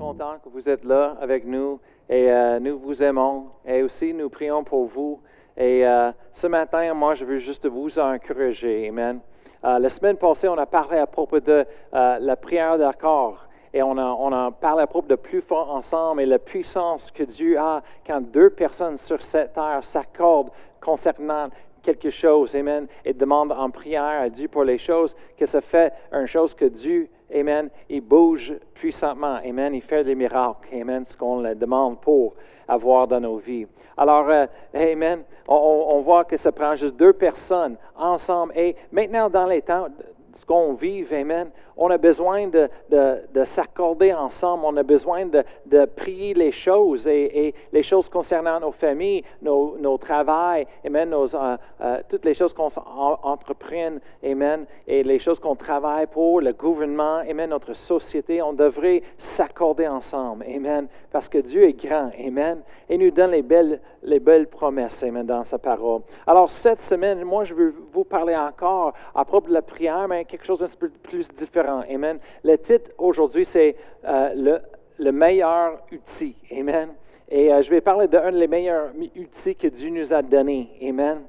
content que vous êtes là avec nous et euh, nous vous aimons et aussi nous prions pour vous. Et euh, ce matin, moi, je veux juste vous encourager. Amen. Euh, la semaine passée, on a parlé à propos de la prière d'accord. Et on a, on a parlé à propos de plus fort ensemble et la puissance que Dieu a quand deux personnes sur cette terre s'accordent concernant quelque chose, Amen, et demandent en prière à Dieu pour les choses, que ça fait une chose que Dieu Amen. Il bouge puissamment. Amen. Il fait des miracles. Amen. Ce qu'on le demande pour avoir dans nos vies. Alors, euh, Amen. On, on, voit que ça prend juste deux personnes ensemble. Et maintenant, dans les temps, ce qu'on vit, Amen, on a besoin de, s'accorder ensemble, on a besoin de, prier les choses et, les choses concernant nos familles, nos, nos travails, amen, euh, euh, toutes les choses qu'on entreprend, amen, et les choses qu'on travaille pour, le gouvernement, amen, notre société, on devrait s'accorder ensemble, amen, parce que Dieu est grand, amen, et nous donne les belles, les belles promesses, amen, dans sa parole. Alors, cette semaine, moi, je veux vous parler encore à propos de la prière, mais quelque chose d'un peu plus différent. Amen. Le titre aujourd'hui, c'est euh, le, meilleur outil. Amen. Et euh, je vais parler d'un des meilleurs outils que Dieu nous a donné. Amen.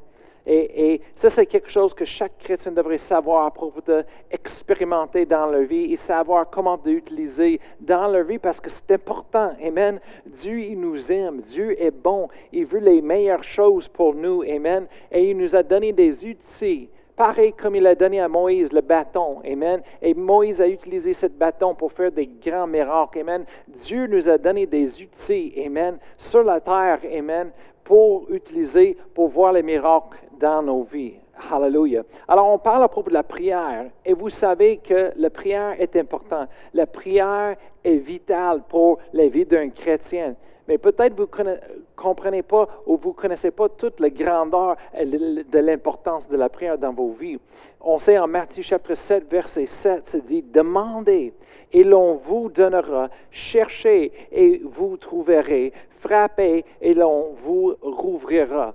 Et, ça, c'est quelque chose que chaque chrétien devrait savoir à propos d'expérimenter dans leur vie et savoir comment l'utiliser dans leur vie parce que c'est important. Amen. Dieu, il nous aime. Dieu est bon. Il veut les meilleures choses pour nous. Amen. Et il nous a donné des outils Pareil comme il a donné à Moïse le bâton. Amen. Et Moïse a utilisé ce bâton pour faire des grands miracles. Amen. Dieu nous a donné des outils. Amen. Sur la terre. Amen. Pour utiliser, pour voir les miracles dans nos vies. Hallelujah. Alors, on parle à propos de la prière, et vous savez que la prière est importante. La prière est vitale pour la vie d'un chrétien mais peut-être vous ne comprenez pas ou vous ne connaissez pas toute la grandeur de l'importance de la prière dans vos vies. On sait en Matthieu chapitre 7, verset 7, c'est dit, demandez et l'on vous donnera, cherchez et vous trouverez, frappez et l'on vous rouvrira.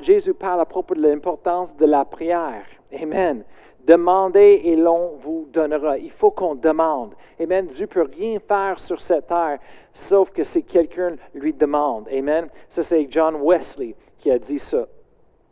Jésus parle à propos de l'importance de la prière. Amen. Demandez et l'on vous donnera. Il faut qu'on demande. Amen. Dieu peut rien faire sur cette terre sauf que si quelqu'un lui demande. Amen. Ça, c'est John Wesley qui a dit ça,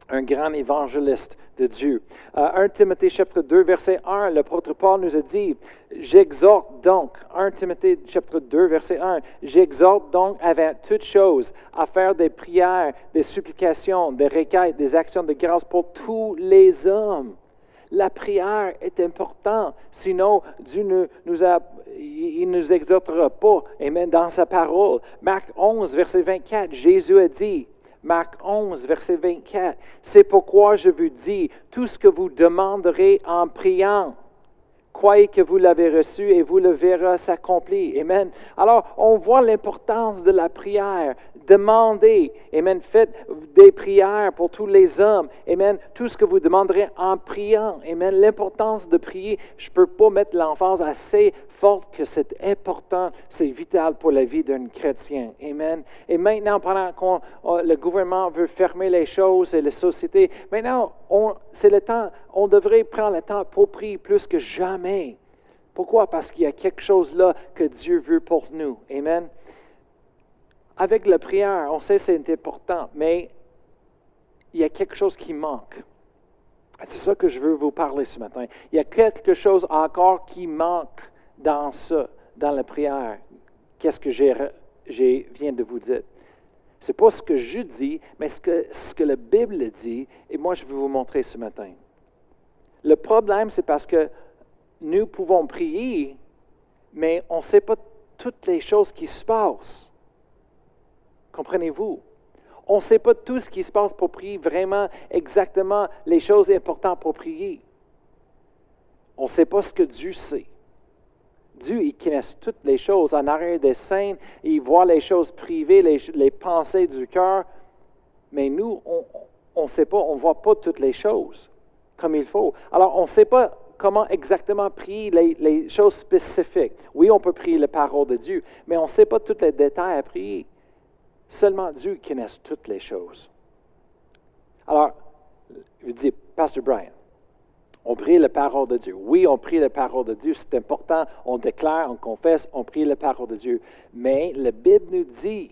un grand évangéliste de Dieu. 1 euh, Timothée chapitre 2, verset 1, l'apôtre Paul nous a dit, j'exhorte donc, 1 Timothée chapitre 2, verset 1, j'exhorte donc avant toute chose à faire des prières, des supplications, des requêtes, des actions de grâce pour tous les hommes la prière est importante. Sinon, Dieu ne nous exhortera pas. Amen. Dans sa parole. Marc 11, verset 24, Jésus a dit, Marc 11, verset 24, c'est pourquoi je vous dis, tout ce que vous demanderez en priant, Croyez que vous l'avez reçu et vous le verrez s'accomplir. Amen. Alors, on voit l'importance de la prière. Demandez. Amen. Faites des prières pour tous les hommes. Amen. Tout ce que vous demanderez en priant. Amen. L'importance de prier. Je ne peux pas mettre l'emphase assez que c'est important, c'est vital pour la vie d'un chrétien. Amen. Et maintenant, pendant que oh, le gouvernement veut fermer les choses et les sociétés, maintenant, c'est le temps, on devrait prendre le temps pour prier plus que jamais. Pourquoi? Parce qu'il y a quelque chose là que Dieu veut pour nous. Amen. Avec la prière, on sait que c'est important, mais il y a quelque chose qui manque. C'est ça que je veux vous parler ce matin. Il y a quelque chose encore qui manque dans ça, dans la prière, qu'est-ce que j'ai viens de vous dire. Ce n'est pas ce que je dis, mais ce que, ce que la Bible dit, et moi je vais vous montrer ce matin. Le problème, c'est parce que nous pouvons prier, mais on ne sait pas toutes les choses qui se passent. Comprenez-vous? On ne sait pas tout ce qui se passe pour prier, vraiment exactement les choses importantes pour prier. On ne sait pas ce que Dieu sait. Dieu, il connaît toutes les choses en arrière des scènes, il voit les choses privées, les, pensées du cœur. Mais nous, on ne sait pas, on ne voit pas toutes les choses comme il faut. Alors, on ne sait pas comment exactement prier les, choses spécifiques. Oui, on peut prier la parole de Dieu, mais on ne sait pas tous les détails à prier. Seulement Dieu connaît toutes les choses. Alors, je dis, Pasteur Brian, On prie la parole de Dieu. Oui, on prie la parole de Dieu. C'est important. On déclare, on confesse, on prie la parole de Dieu. Mais la Bible nous dit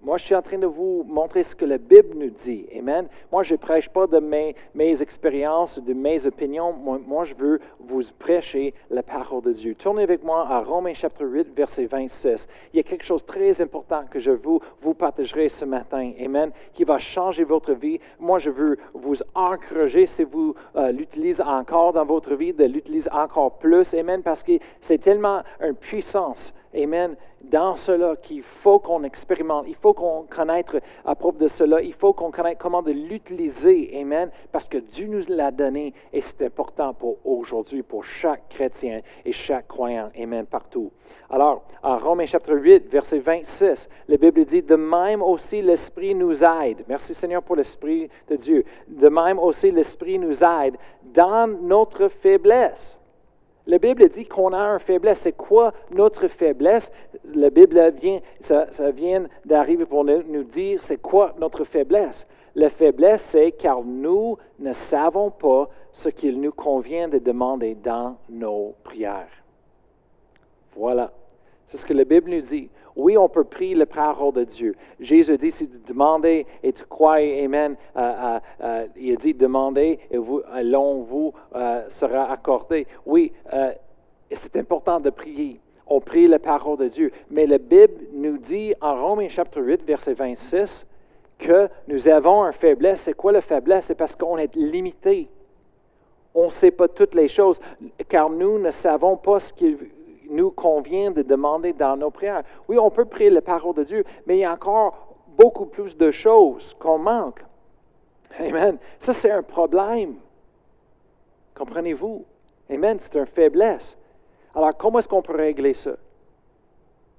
moi, je suis en train de vous montrer ce que la Bible nous dit. Amen. Moi, je ne prêche pas de mes, expériences, de mes opinions. Moi, je veux vous prêcher la parole de Dieu. Tournez avec moi à Romains chapitre 8, verset 26. Il y a quelque chose de très important que je vous, vous partagerai ce matin. Amen. Qui va changer votre vie. Moi, je veux vous encourager, si vous euh, l'utilisez encore dans votre vie, de l'utiliser encore plus. Amen. Parce que c'est tellement une puissance Amen. Dans cela qu'il faut qu'on expérimente, il faut qu'on connaisse à propos de cela, il faut qu'on connaisse comment de l'utiliser. Amen. Parce que Dieu nous l'a donné et c'est important pour aujourd'hui, pour chaque chrétien et chaque croyant. Amen. Partout. Alors, en Romains chapitre 8, verset 26, la Bible dit, de même aussi l'Esprit nous aide. Merci Seigneur pour l'Esprit de Dieu. De même aussi l'Esprit nous aide dans notre faiblesse. La Bible dit qu'on a une faiblesse. C'est quoi notre faiblesse? La Bible vient, ça, vient d'arriver pour nous dire c'est quoi notre faiblesse. La faiblesse, c'est car nous ne savons pas ce qu'il nous convient de demander dans nos prières. Voilà. C'est ce que la Bible nous dit. Oui, on peut prier la parole de Dieu. Jésus dit, si tu demandes et tu crois, Amen, euh, euh, euh, il dit, demandez et l'on vous sera accordé. Oui, c'est important de prier. On prie la parole de Dieu. Mais la Bible nous dit en Romains chapitre 8, verset 26, que nous avons une faiblesse. C'est quoi la faiblesse? C'est parce qu'on est limité. On ne sait pas toutes les choses, car nous ne savons pas ce qu'il nous convient de demander dans nos prières. Oui, on peut prier la parole de Dieu, mais il y a encore beaucoup plus de choses qu'on manque. Amen. Ça, c'est un problème. Comprenez-vous? Amen. C'est une faiblesse. Alors, comment est-ce qu'on peut régler ça?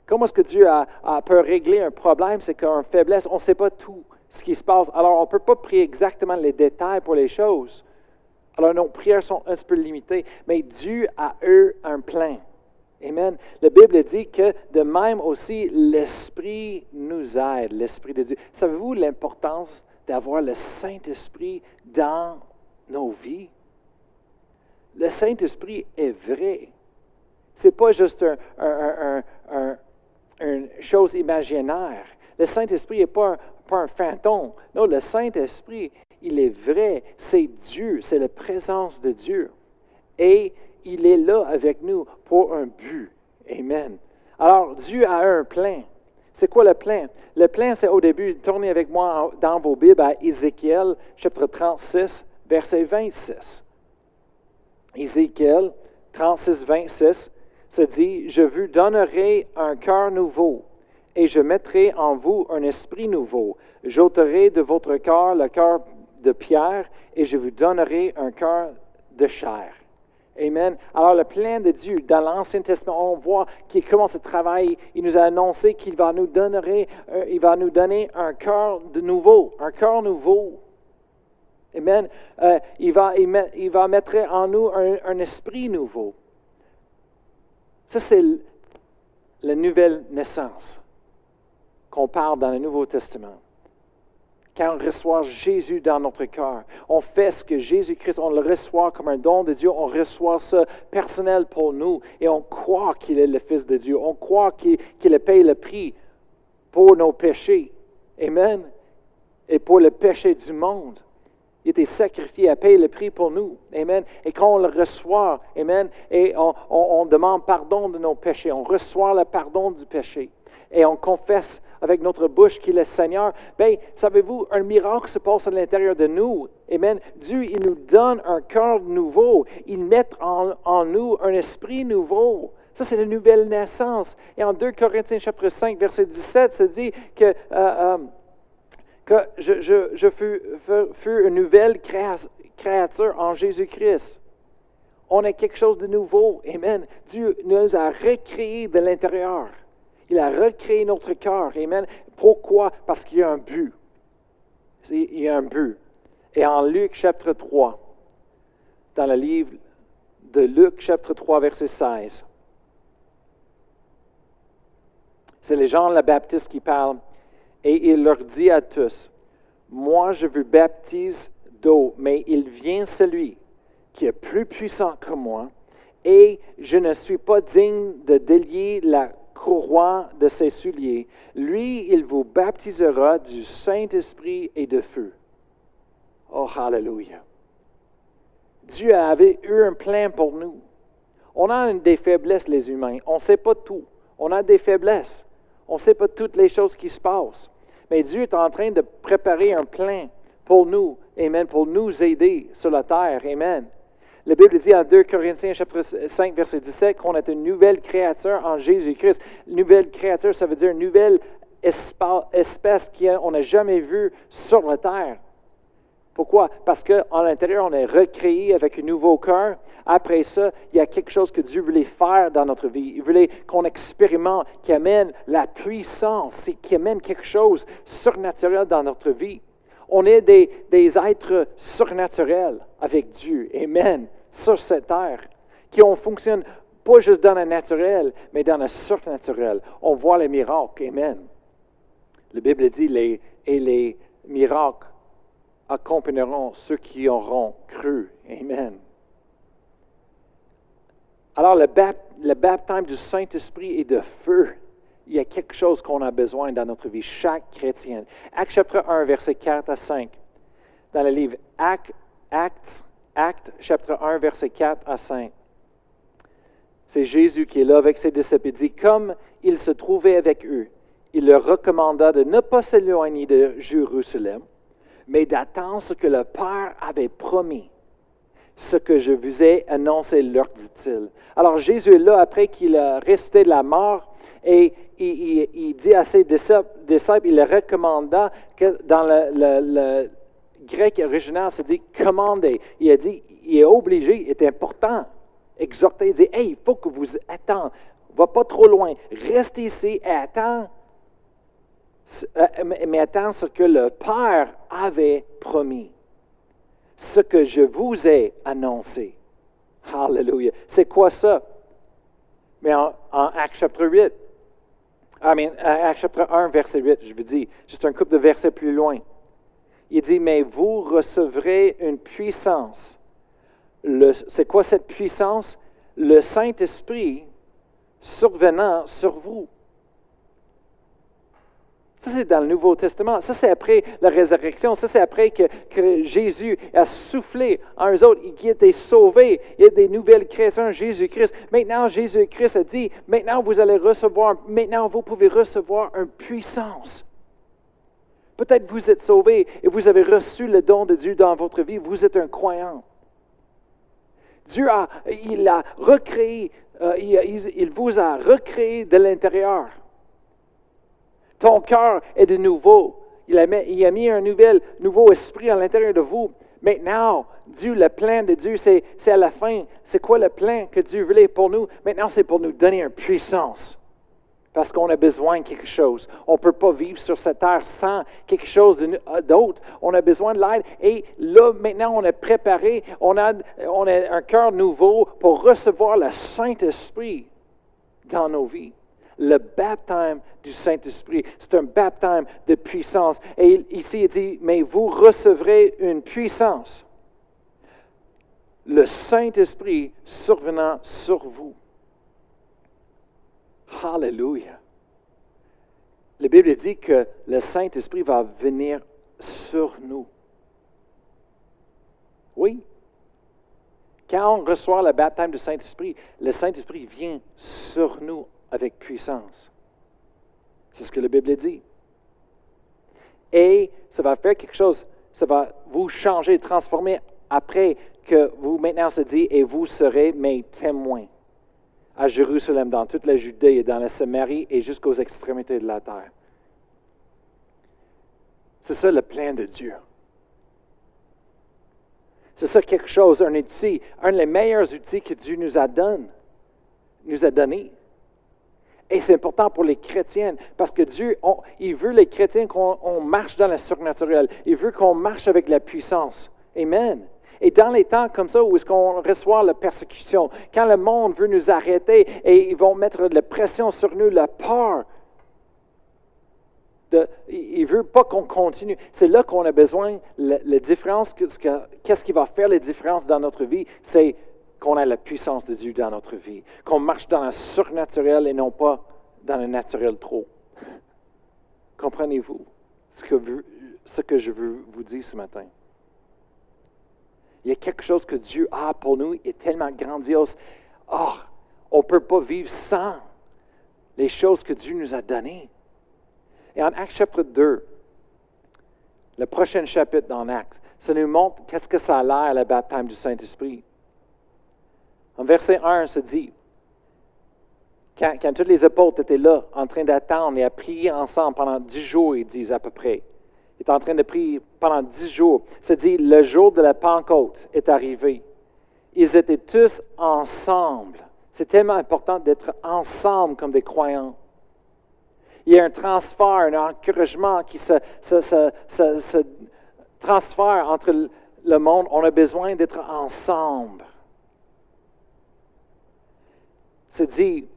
Comment est-ce que Dieu a, peut régler un problème? C'est qu'une faiblesse, on ne sait pas tout ce qui se passe. Alors, on ne peut pas prier exactement les détails pour les choses. Alors, nos prières sont un peu limitées. Mais Dieu a eu un plan. Amen. La Bible dit que de même aussi, l'Esprit nous aide, l'Esprit de Dieu. Savez-vous l'importance d'avoir le Saint-Esprit dans nos vies? Le Saint-Esprit est vrai. Ce n'est pas juste une chose imaginaire. Le Saint-Esprit n'est pas, pas un fantôme. Non, le Saint-Esprit, il est vrai. C'est Dieu, c'est la présence de Dieu. Et il est là avec nous pour un but. Amen. Alors, Dieu a un plan. C'est quoi le plan? Le plan, c'est au début, tournez avec moi dans vos Bibles à Ézéchiel, chapitre 36, verset 26. Ézéchiel 36, 26 se dit, Je vous donnerai un cœur nouveau et je mettrai en vous un esprit nouveau. J'ôterai de votre cœur le cœur de pierre et je vous donnerai un cœur de chair. Amen. Alors, le plan de Dieu, dans l'Ancien Testament, on voit qu'il commence à travailler. Il nous a annoncé qu'il va nous donner, euh, il va nous donner un cœur de nouveau, un cœur nouveau. Amen. Euh, il, va, il, va mettre en nous un, esprit nouveau. Ça, c'est la nouvelle naissance qu'on parle dans le Nouveau Testament quand on reçoit Jésus dans notre cœur. On fait ce que Jésus-Christ, on le reçoit comme un don de Dieu, on reçoit ça personnel pour nous et on croit qu'il est le Fils de Dieu. On croit qu'il a payé le prix pour nos péchés. Amen. Et pour le péché du monde. Il était sacrifié à payer le prix pour nous. Amen. Et quand on le reçoit, Amen, et on, on demande pardon de nos péchés, on reçoit le pardon du péché et on confesse avec notre bouche qu'il est Seigneur, bien, savez-vous, un miracle se passe à l'intérieur de nous. Amen. Dieu, il nous donne un cœur nouveau. Il met en, nous un esprit nouveau. Ça, c'est la nouvelle naissance. Et en 2 Corinthiens chapitre 5, verset 17, se dit que, euh, euh, que je, je, fus, fus, une nouvelle créature en Jésus-Christ. On est quelque chose de nouveau. Amen. Dieu nous a recréés de l'intérieur. Il a recréé notre cœur. Amen. Pourquoi? Parce qu'il y a un but. Il y a un but. Et en Luc chapitre 3, dans le livre de Luc chapitre 3, verset 16, c'est les gens le Baptiste qui parlent. Et il leur dit à tous, moi je vous baptise d'eau, mais il vient celui qui est plus puissant que moi, et je ne suis pas digne de délier la courroie de ses souliers. Lui, il vous baptisera du Saint-Esprit et de feu. Oh, hallelujah. Dieu avait eu un plan pour nous. On a des faiblesses, les humains. On ne sait pas tout. On a des faiblesses. On ne sait pas toutes les choses qui se passent. Mais Dieu est en train de préparer un plan pour nous. Amen. Pour nous aider sur la terre. Amen. La Bible dit en 2 Corinthiens chapitre 5, verset 17 qu'on est une nouvelle créature en Jésus-Christ. Nouvelle créature, ça veut dire une nouvelle espèce qu'on n'a jamais vue sur la terre. Pourquoi? Parce qu'à l'intérieur, on est recréé avec un nouveau cœur. Après ça, il y a quelque chose que Dieu voulait faire dans notre vie. Il voulait qu'on expérimente, qui amène la puissance, qui amène quelque chose surnaturel dans notre vie. On est des, des êtres surnaturels avec Dieu. Amen. Sur cette terre. Qui on fonctionne pas juste dans le naturel, mais dans le surnaturel. On voit les miracles. Amen. La Bible dit les, et les miracles accompagneront ceux qui auront cru. Amen. Alors, le, baptême du Saint-Esprit est de feu. Il y a quelque chose qu'on a besoin dans notre vie, chaque chrétien. Acte chapitre 1, verset 4 à 5. Dans le livre Acte, Acte, Acte chapitre 1, verset 4 à 5. C'est Jésus qui est là avec ses disciples. Il dit, comme il se trouvait avec eux, il leur recommanda de ne pas s'éloigner de Jérusalem, mais d'attendre ce que le Père avait promis. Ce que je vous ai annoncé, leur dit-il. Alors Jésus est là après qu'il a resté de la mort et il, dit à ses disciples, il leur recommanda que dans le, grec original, c'est dit commander. Il a dit, il est obligé, il est important. Exhorter, il dit, hey, il faut que vous attendez. Va pas trop loin. Restez ici et attends euh, mais attends ce que le Père avait promis, ce que je vous ai annoncé. Hallelujah. C'est quoi ça? Mais en, Acte chapitre 8, I mean, Acte chapitre 1, verset 8, je vous dis, juste un couple de versets plus loin. Il dit, mais vous recevrez une puissance. C'est quoi cette puissance? Le Saint-Esprit survenant sur vous. Ça, c'est dans le Nouveau Testament. Ça, c'est après la résurrection. Ça, c'est après que, Jésus a soufflé en eux autres, qui étaient sauvés. Il y a des nouvelles créations Jésus-Christ. Maintenant, Jésus-Christ a dit, maintenant, vous allez recevoir, maintenant, vous pouvez recevoir une puissance. Peut-être vous êtes sauvés et vous avez reçu le don de Dieu dans votre vie. Vous êtes un croyant. Dieu a, il a recréé, euh, il vous a recréé de l'intérieur. Ton cœur est de nouveau. Il a, mis, un nouvel, nouveau esprit à l'intérieur de vous. Maintenant, Dieu, le plan de Dieu, c'est à la fin. C'est quoi le plan que Dieu voulait pour nous? Maintenant, c'est pour nous donner une puissance. Parce qu'on a besoin de quelque chose. On ne peut pas vivre sur cette terre sans quelque chose euh, d'autre. On a besoin de l'aide. Et là, maintenant, on est préparé. On a, on a un cœur nouveau pour recevoir le Saint-Esprit dans nos vies le baptême du Saint-Esprit. C'est un baptême de puissance. Et ici, il dit, mais vous recevrez une puissance. Le Saint-Esprit survenant sur vous. Hallelujah. La Bible dit que le Saint-Esprit va venir sur nous. Oui. Quand on reçoit le baptême du Saint-Esprit, le Saint-Esprit vient sur nous avec puissance. C'est ce que la Bible dit. Et ça va faire quelque chose, ça va vous changer, transformer après que vous maintenant se dit, et vous serez mes témoins à Jérusalem, dans toute la Judée et dans la Samarie et jusqu'aux extrémités de la terre. C'est ça le plan de Dieu. C'est ça quelque chose, un outil, un des meilleurs outils que Dieu nous a donné, nous a donné. Et c'est important pour les chrétiens parce que Dieu, il veut les chrétiens qu'on marche dans le surnaturel. Il veut qu'on marche avec la puissance. Amen. Et dans les temps comme ça où est-ce qu'on reçoit la persécution, quand le monde veut nous arrêter et ils vont mettre de la pression sur nous, la peur, il ne veut pas qu'on continue. C'est là qu'on a besoin, la, différence, qu'est-ce qui va faire la différence dans notre vie, c'est qu'on a la puissance de Dieu dans notre vie, qu'on marche dans le surnaturel et non pas dans le naturel trop. Comprenez-vous ce que je veux vous dire ce matin? Il y a quelque chose que Dieu a pour nous est tellement grandiose. Oh, on ne peut pas vivre sans les choses que Dieu nous a données. Et en Acte chapitre 2, le prochain chapitre dans Acte, ça nous montre qu'est-ce que ça a l'air, le baptême du Saint-Esprit. En verset 1, se dit, quand, quand tous les apôtres étaient là, en train d'attendre et à prier ensemble pendant dix jours, ils disent à peu près, étaient en train de prier pendant dix jours, se dit, le jour de la Pentecôte est arrivé. Ils étaient tous ensemble. C'est tellement important d'être ensemble comme des croyants. Il y a un transfert, un encouragement qui se, se, transfère entre le monde. On a besoin d'être ensemble. Se dit,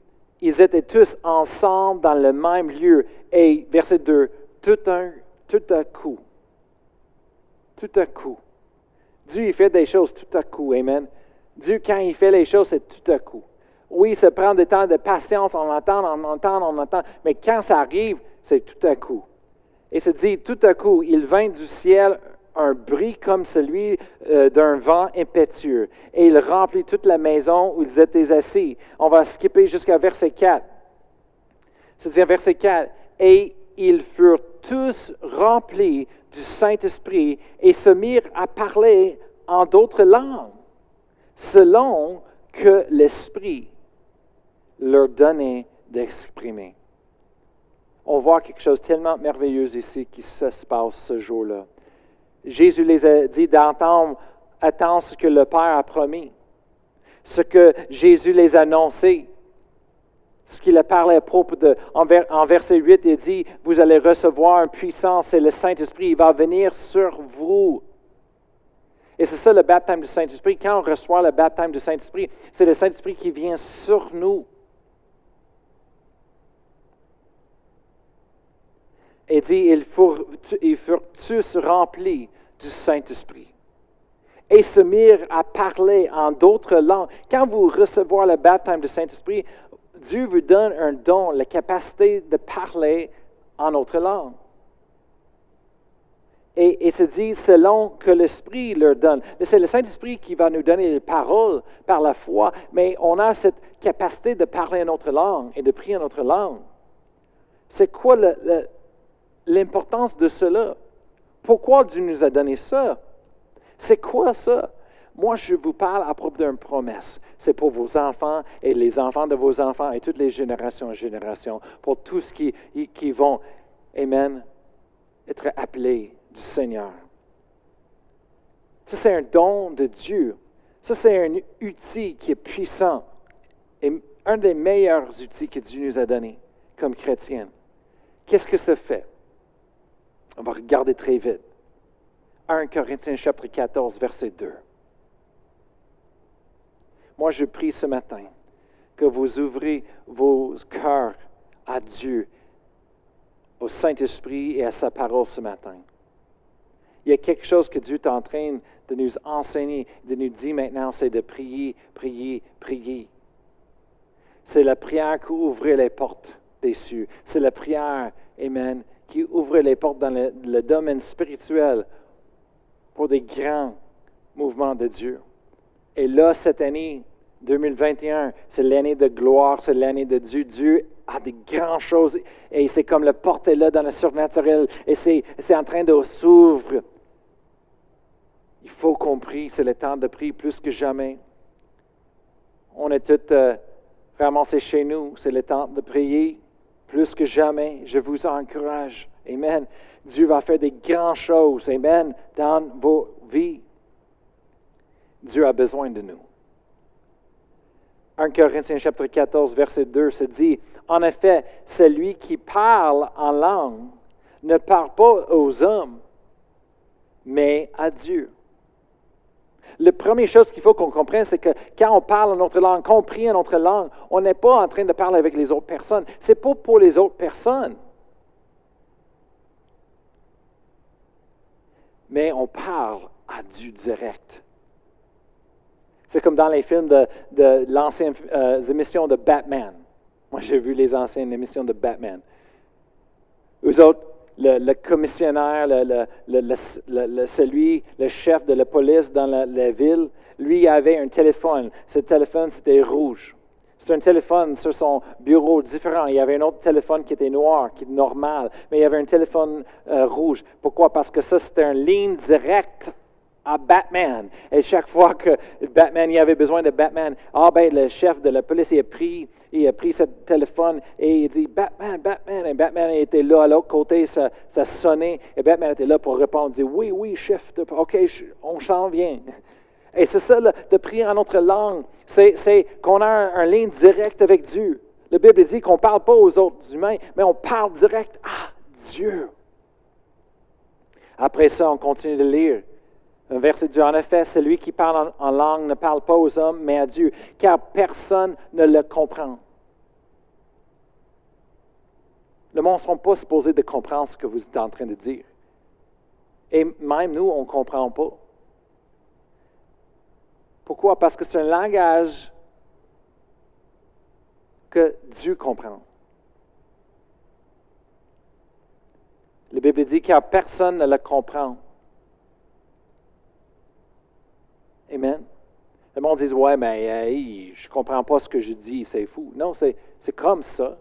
ils étaient tous ensemble dans le même lieu. Et verset 2, tout, un, tout à coup, tout à coup. Dieu, il fait des choses tout à coup. Amen. Dieu, quand il fait les choses, c'est tout à coup. Oui, ça prend des temps de patience, on entend, on entend, on entend, mais quand ça arrive, c'est tout à coup. Et se dit, tout à coup, il vint du ciel un bruit comme celui euh, d'un vent impétueux, et il remplit toute la maison où ils étaient assis. On va skipper jusqu'à verset 4. C'est-à-dire verset 4, et ils furent tous remplis du Saint-Esprit et se mirent à parler en d'autres langues, selon que l'Esprit leur donnait d'exprimer. On voit quelque chose de tellement merveilleux ici qui se passe ce jour-là. Jésus les a dit d'entendre, attendre ce que le Père a promis, ce que Jésus les a annoncé, ce qu'il a parlé à propos de. En, verset 8, il dit Vous allez recevoir une puissance et le Saint-Esprit, il va venir sur vous. Et c'est ça le baptême du Saint-Esprit. Quand on reçoit le baptême du Saint-Esprit, c'est le Saint-Esprit qui vient sur nous. Et dit, ils furent, ils furent tous remplis du Saint-Esprit et se mirent à parler en d'autres langues. Quand vous recevez le baptême du Saint-Esprit, Dieu vous donne un don, la capacité de parler en autre langue. Et, et se dit selon que l'Esprit leur donne. C'est le Saint-Esprit qui va nous donner les paroles par la foi, mais on a cette capacité de parler en autre langue et de prier en autre langue. C'est quoi l'importance de cela? Pourquoi Dieu nous a donné ça? C'est quoi ça? Moi, je vous parle à propos d'une promesse. C'est pour vos enfants et les enfants de vos enfants et toutes les générations et générations, pour tous qui, qui vont, Amen, être appelés du Seigneur. Ça, c'est un don de Dieu. Ça, c'est un outil qui est puissant et un des meilleurs outils que Dieu nous a donné comme chrétiens. Qu'est-ce que ça fait? On va regarder très vite. 1 Corinthiens chapitre 14, verset 2. Moi, je prie ce matin que vous ouvrez vos cœurs à Dieu, au Saint-Esprit et à sa parole ce matin. Il y a quelque chose que Dieu est en train de nous enseigner, de nous dire maintenant, c'est de prier, prier, prier. C'est la prière qui ouvre les portes des cieux. C'est la prière, Amen, qui ouvre les portes dans le, domaine spirituel pour des grands mouvements de Dieu. Et là, cette année 2021, c'est l'année de gloire, c'est l'année de Dieu. Dieu a des grandes choses et c'est comme le porte là dans le surnaturel et c'est, en train de s'ouvrir. Il faut qu'on prie, c'est le temps de prier plus que jamais. On est tous euh, ramassés chez nous, c'est le temps de prier plus que jamais, je vous encourage. Amen. Dieu va faire des grandes choses. Amen. Dans vos vies. Dieu a besoin de nous. 1 Corinthiens chapitre 14, verset 2 se dit, En effet, celui qui parle en langue ne parle pas aux hommes, mais à Dieu. La première chose qu'il faut qu'on comprenne, c'est que quand on parle en notre langue, qu'on prie en notre langue, on n'est pas en train de parler avec les autres personnes. Ce n'est pas pour les autres personnes. mais on parle à Dieu direct. C'est comme dans les films de, l'ancienne euh, émissions de Batman. Moi, j'ai vu les anciennes émissions de Batman. Eux autres, le, commissionnaire, celui, le chef de la police dans la, ville, lui avait un téléphone. Ce téléphone, c'était rouge. C'était un téléphone sur son bureau différent. Il y avait un autre téléphone qui était noir, qui est normal, mais il y avait un téléphone euh, rouge. Pourquoi? Parce que ça, c'était une ligne directe à Batman. Et chaque fois que Batman, il avait besoin de Batman, ah ben, le chef de la police, il a pris, il a pris ce téléphone et il dit Batman, Batman. Et Batman était là à l'autre côté, ça, ça sonnait. Et Batman était là pour répondre, il dit Oui, oui, chef, ok, on s'en vient. Et c'est ça, de prier en notre langue, c'est qu'on a un, ligne directe avec Dieu. La Bible dit qu'on ne parle pas aux autres humains, mais on parle direct à Dieu. Après ça, on continue de lire. Un verset Dieu. En effet, celui qui parle en, langue ne parle pas aux hommes, mais à Dieu, car personne ne le comprend. Le monde ne sont pas supposés de comprendre ce que vous êtes en train de dire. Et même nous, on ne comprend pas. Pourquoi? Parce que c'est un langage que Dieu comprend. La Bible dit car personne ne le comprend. Amen. Le monde dit Ouais, mais je ne comprends pas ce que je dis, c'est fou. Non, c'est comme ça.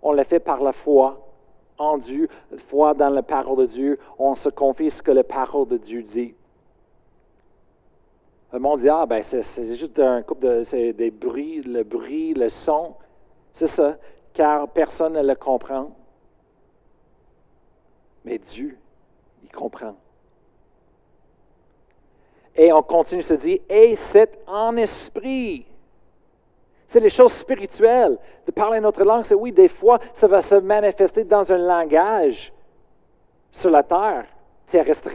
On le fait par la foi en Dieu, foi dans la parole de Dieu. On se confie ce que la parole de Dieu dit. Le monde dit Ah, ben, c'est juste un couple de. C'est des bruits, le bruit, le son. C'est ça, car personne ne le comprend. Mais Dieu, il comprend. Et on continue se dire, et c'est en esprit. C'est les choses spirituelles. De parler notre langue, c'est oui, des fois, ça va se manifester dans un langage sur la terre, terrestre,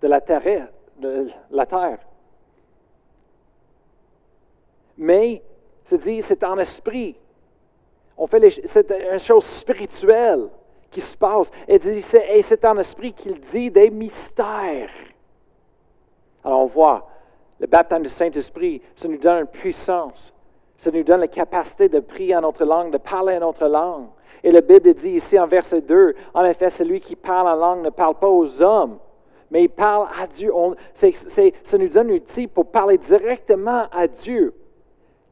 de la terre, de la terre. Mais, c'est dit, c'est en esprit. On fait c'est une chose spirituelle qui se passe. Et c'est en esprit qu'il dit des mystères. Alors on voit, le baptême du Saint-Esprit, ça nous donne une puissance. Ça nous donne la capacité de prier en notre langue, de parler en notre langue. Et la Bible dit ici en verset 2, en effet, celui qui parle en langue ne parle pas aux hommes, mais il parle à Dieu. ça nous donne un outil pour parler directement à Dieu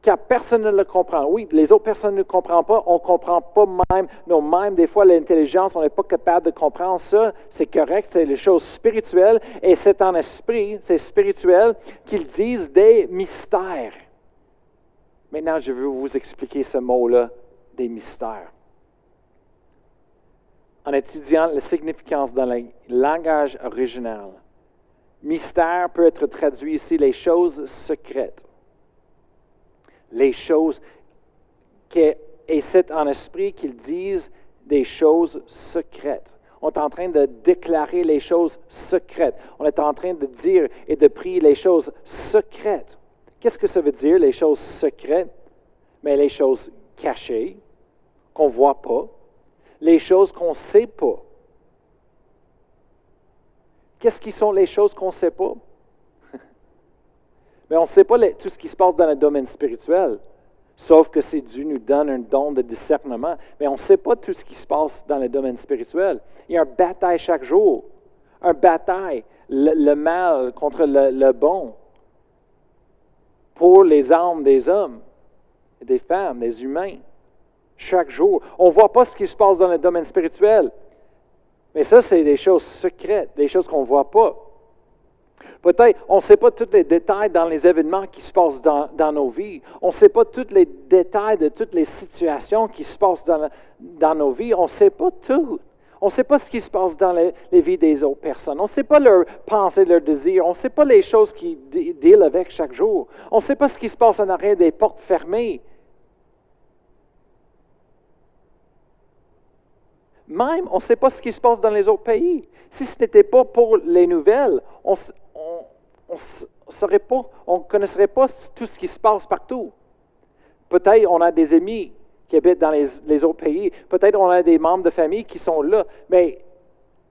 car personne ne le comprend. Oui, les autres personnes ne comprennent pas, on ne comprend pas même, non, même des fois l'intelligence, on n'est pas capable de comprendre ça, c'est correct, c'est les choses spirituelles, et c'est en esprit, c'est spirituel, qu'ils disent des mystères. Maintenant, je veux vous expliquer ce mot-là, des mystères. En étudiant la significance dans le langage original, mystère peut être traduit ici les choses secrètes les choses, et c'est en esprit qu'ils disent des choses secrètes. On est en train de déclarer les choses secrètes. On est en train de dire et de prier les choses secrètes. Qu'est-ce que ça veut dire, les choses secrètes? Mais les choses cachées, qu'on ne voit pas, les choses qu'on ne sait pas. Qu'est-ce qui sont les choses qu'on ne sait pas? Mais on ne sait pas tout ce qui se passe dans le domaine spirituel, sauf que c'est Dieu nous donne un don de discernement. Mais on ne sait pas tout ce qui se passe dans le domaine spirituel. Il y a un bataille chaque jour, un bataille, le, mal contre le, bon, pour les âmes des hommes, des femmes, des humains, chaque jour. On ne voit pas ce qui se passe dans le domaine spirituel. Mais ça, c'est des choses secrètes, des choses qu'on ne voit pas. Peut-être, on ne sait pas tous les détails dans les événements qui se passent dans, nos vies. On ne sait pas tous les détails de toutes les situations qui se passent dans, nos vies. On ne sait pas tout. On ne sait pas ce qui se passe dans les, vies des autres personnes. On ne sait pas leurs pensées, leurs désirs. On ne sait pas les choses qu'ils dealent avec chaque jour. On ne sait pas ce qui se passe en arrière des portes fermées. Même, on ne sait pas ce qui se passe dans les autres pays. Si ce n'était pas pour les nouvelles, on, on ne connaîtrait pas tout ce qui se passe partout. Peut-être on a des amis qui habitent dans les, autres pays. Peut-être on a des membres de famille qui sont là. Mais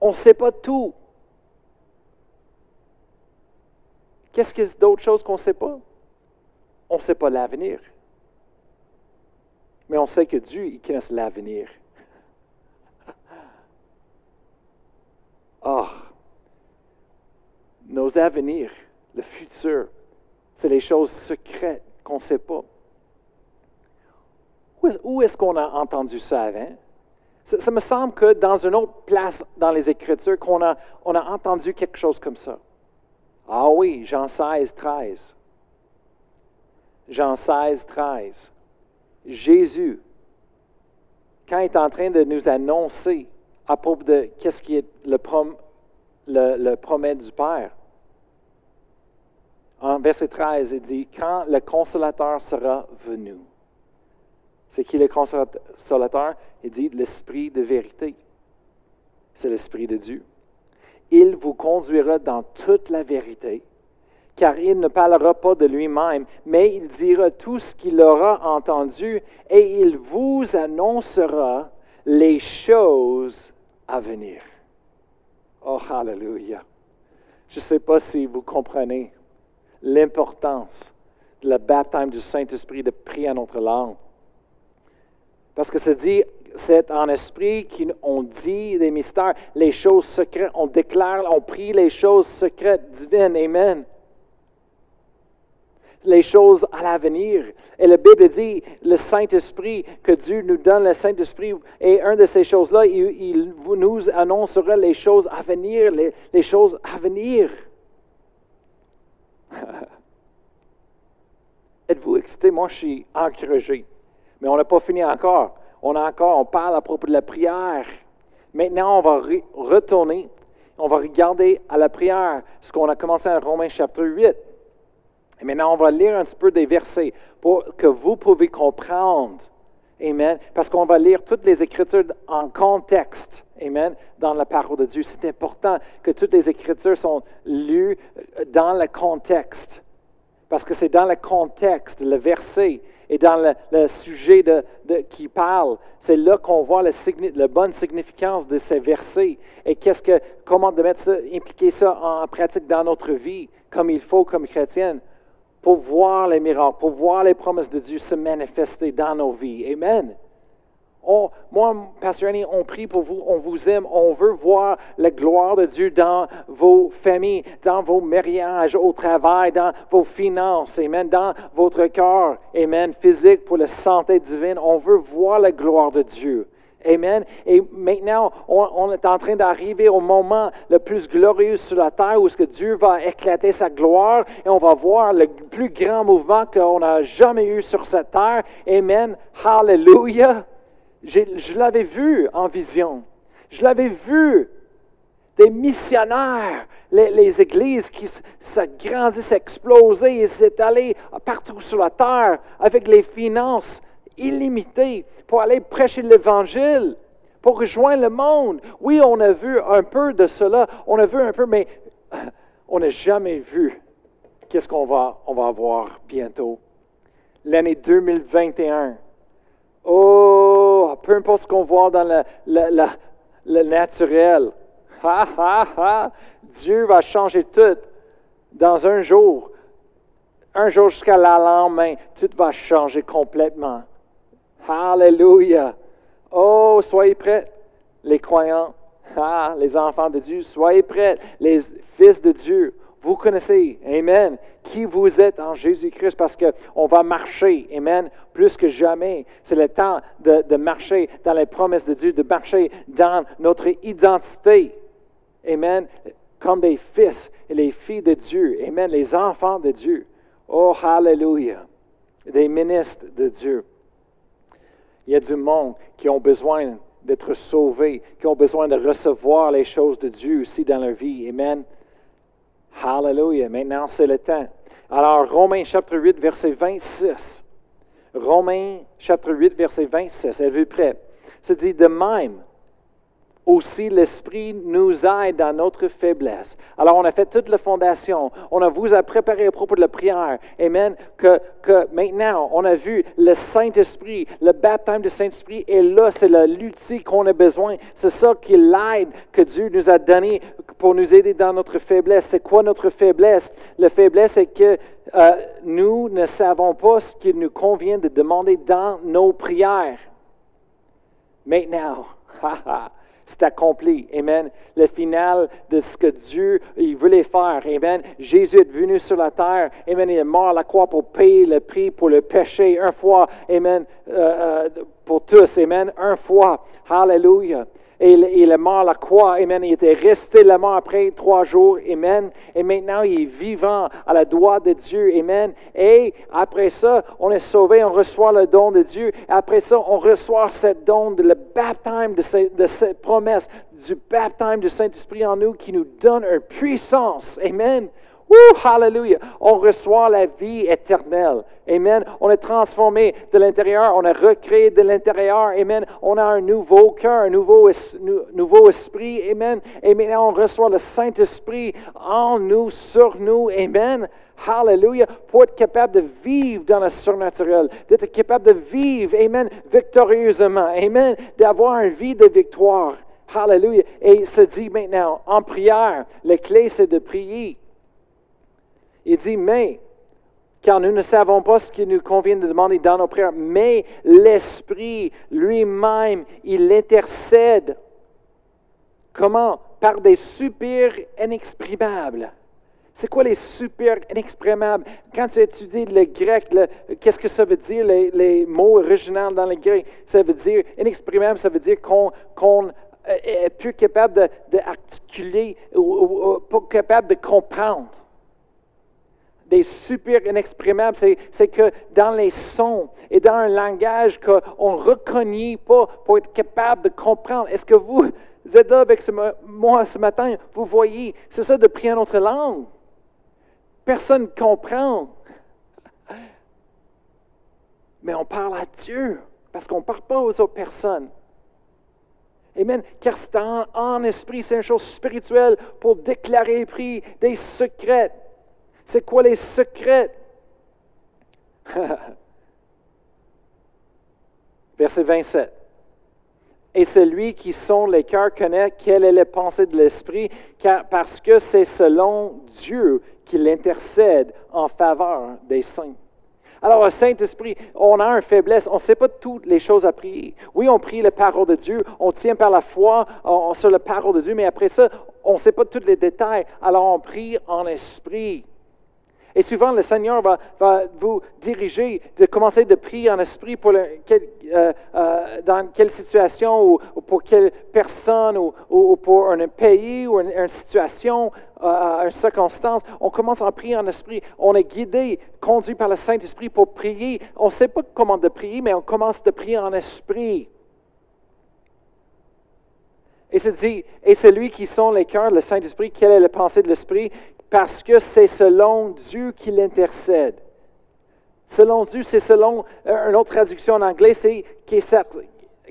on ne sait pas tout. Qu'est-ce que d'autres choses qu'on ne sait pas? On ne sait pas l'avenir. Mais on sait que Dieu, il connaît l'avenir. Oh, nos avenirs, le futur, c'est les choses secrètes qu'on ne sait pas. Où est-ce qu'on a entendu ça avant? Ça, me semble que dans une autre place dans les Écritures, qu'on a, entendu quelque chose comme ça. Ah oui, Jean 16, 13. Jean 16, 13. Jésus, quand il est en train de nous annoncer à propos de qu'est-ce qui est le promet du Père, en verset 13, il dit, quand le consolateur sera venu. C'est qui le consolateur? Il dit l'esprit de vérité. C'est l'esprit de Dieu. Il vous conduira dans toute la vérité, car il ne parlera pas de lui-même, mais il dira tout ce qu'il aura entendu et il vous annoncera les choses à venir. Oh, hallelujah. Je ne sais pas si vous comprenez l'importance de la baptême du Saint-Esprit de prier à notre langue. Parce que c'est dit, c'est en esprit qu'on dit des mystères, les choses secrètes, on déclare, on prie les choses secrètes divines. Amen. Les choses à l'avenir. Et la Bible dit, le Saint-Esprit, que Dieu nous donne le Saint-Esprit, et une de ces choses-là, il, nous annoncera les choses à venir, les choses à venir. Êtes-vous excité? Moi, je suis encouragé. Mais on n'a pas fini encore. On a encore, on parle à propos de la prière. Maintenant, on va retourner, on va regarder à la prière ce qu'on a commencé en Romains chapitre 8. Et maintenant, on va lire un petit peu des versets pour que vous pouvez comprendre. Amen. Parce qu'on va lire toutes les Écritures en contexte. Amen. Dans la parole de Dieu. C'est important que toutes les Écritures sont lues dans le contexte. Parce que c'est dans le contexte, le verset, et dans le, sujet de, qui parle, c'est là qu'on voit la bonne significance de ces versets et qu'est-ce que, comment de mettre ça, impliquer ça en pratique dans notre vie comme il faut comme chrétienne? Pour voir les miracles, pour voir les promesses de Dieu se manifester dans nos vies. Amen moi, Pasteur Annie, on prie pour vous, on vous aime, on veut voir la gloire de Dieu dans vos familles, dans vos mariages, au travail, dans vos finances, Amen, dans votre corps, Amen, physique pour la santé divine. On veut voir la gloire de Dieu. Amen. Et maintenant, on, est en train d'arriver au moment le plus glorieux sur la terre où ce que Dieu va éclater sa gloire et on va voir le plus grand mouvement qu'on n'a jamais eu sur cette terre. Amen. Hallelujah je l'avais vu en vision. Je l'avais vu des missionnaires, les, églises qui s'agrandissent, explosaient et s'étalaient partout sur la terre avec les finances illimitées pour aller prêcher l'Évangile, pour rejoindre le monde. Oui, on a vu un peu de cela, on a vu un peu, mais on n'a jamais vu qu'est-ce qu'on va, on va avoir bientôt. L'année 2021. Oh, peu importe ce qu'on voit dans le, naturel. Ha, ha, ha. Dieu va changer tout dans un jour. Un jour jusqu'à la lendemain, tout va changer complètement. Alléluia. Oh, soyez prêts, les croyants, ah, les enfants de Dieu, soyez prêts, les fils de Dieu. Vous connaissez, Amen, qui vous êtes en Jésus-Christ parce qu'on va marcher, Amen, plus que jamais. C'est le temps de, marcher dans les promesses de Dieu, de marcher dans notre identité, Amen, comme des fils et les filles de Dieu, Amen, les enfants de Dieu. Oh, hallelujah, des ministres de Dieu. Il y a du monde qui ont besoin d'être sauvés, qui ont besoin de recevoir les choses de Dieu aussi dans leur vie. Amen. Hallelujah. Maintenant, c'est le temps. Alors, Romains chapitre 8, verset 26. Romains chapitre 8, verset 26. Êtes-vous prêt? C'est dit de même. Aussi l'Esprit nous aide dans notre faiblesse. Alors, on a fait toute la fondation. On a vous a préparé à propos de la prière. Amen. Que, que maintenant, on a vu le Saint-Esprit, le baptême du Saint-Esprit est là. C'est l'outil qu'on a besoin. C'est ça qui l'aide que Dieu nous a donné pour nous aider dans notre faiblesse. C'est quoi notre faiblesse? La faiblesse, c'est que euh, nous ne savons pas ce qu'il nous convient de demander dans nos prières. Maintenant, c'est accompli. Amen. Le final de ce que Dieu il voulait faire. Amen. Jésus est venu sur la terre. Amen. Il est mort à la croix pour payer le prix pour le péché. Un fois. Amen. Euh, euh, pour tous. Amen. Un fois. Hallelujah et il, est mort à la croix. Amen. Il était resté la mort après trois jours. Amen. Et maintenant, il est vivant à la droite de Dieu. Amen. Et après ça, on est sauvé, on reçoit le don de Dieu. Après ça, on reçoit cette don, de le baptême de, de cette promesse, du baptême du Saint-Esprit en nous qui nous donne une puissance. Amen Hallelujah. On reçoit la vie éternelle. Amen. On est transformé de l'intérieur, on est recréé de l'intérieur. Amen. On a un nouveau cœur, un nouveau, nouveau esprit. Amen. Et maintenant, on reçoit le Saint-Esprit en nous, sur nous. Amen. Hallelujah. Pour être capable de vivre dans le surnaturel, d'être capable de vivre, Amen, victorieusement. Amen. D'avoir une vie de victoire. Hallelujah. Et il se dit maintenant, en prière, la clé, c'est de prier. Il dit, mais, car nous ne savons pas ce qu'il nous convient de demander dans nos prières, mais l'Esprit lui-même, il intercède. Comment? Par des super inexprimables. C'est quoi les super inexprimables? Quand tu étudies le grec, qu'est-ce que ça veut dire, les, mots originaux dans le grec? Ça veut dire, inexprimable, ça veut dire qu'on est plus capable d'articuler ou pas capable de comprendre des super inexprimables, c'est que dans les sons et dans un langage qu'on ne reconnaît pas pour être capable de comprendre. Est-ce que vous, êtes là avec moi ce matin? Vous voyez, c'est ça de prier en autre langue? Personne ne comprend. Mais on parle à Dieu parce qu'on ne parle pas aux autres personnes. Amen. Car c'est en, esprit, c'est une chose spirituelle pour déclarer prix des secrets. C'est quoi les secrets? Verset 27. Et celui qui sont les cœurs connaît quelle est la pensée de l'Esprit, car, parce que c'est selon Dieu qu'il intercède en faveur des saints. Alors, Saint-Esprit, on a une faiblesse, on ne sait pas toutes les choses à prier. Oui, on prie la parole de Dieu, on tient par la foi sur la parole de Dieu, mais après ça, on ne sait pas tous les détails. Alors, on prie en esprit. Et souvent, le Seigneur va, vous diriger de commencer de prier en esprit pour euh, euh, dans quelle situation ou, pour quelle personne ou, pour un pays ou une, situation, euh, une circonstance. On commence à prier en esprit. On est guidé, conduit par le Saint-Esprit pour prier. On ne sait pas comment de prier, mais on commence de prier en esprit. Et se dit, et celui qui sont les cœurs, le Saint-Esprit, quelle est la pensée de l'Esprit? Parce que c'est selon Dieu qu'il intercède. Selon Dieu, c'est selon, euh, une autre traduction en anglais, c'est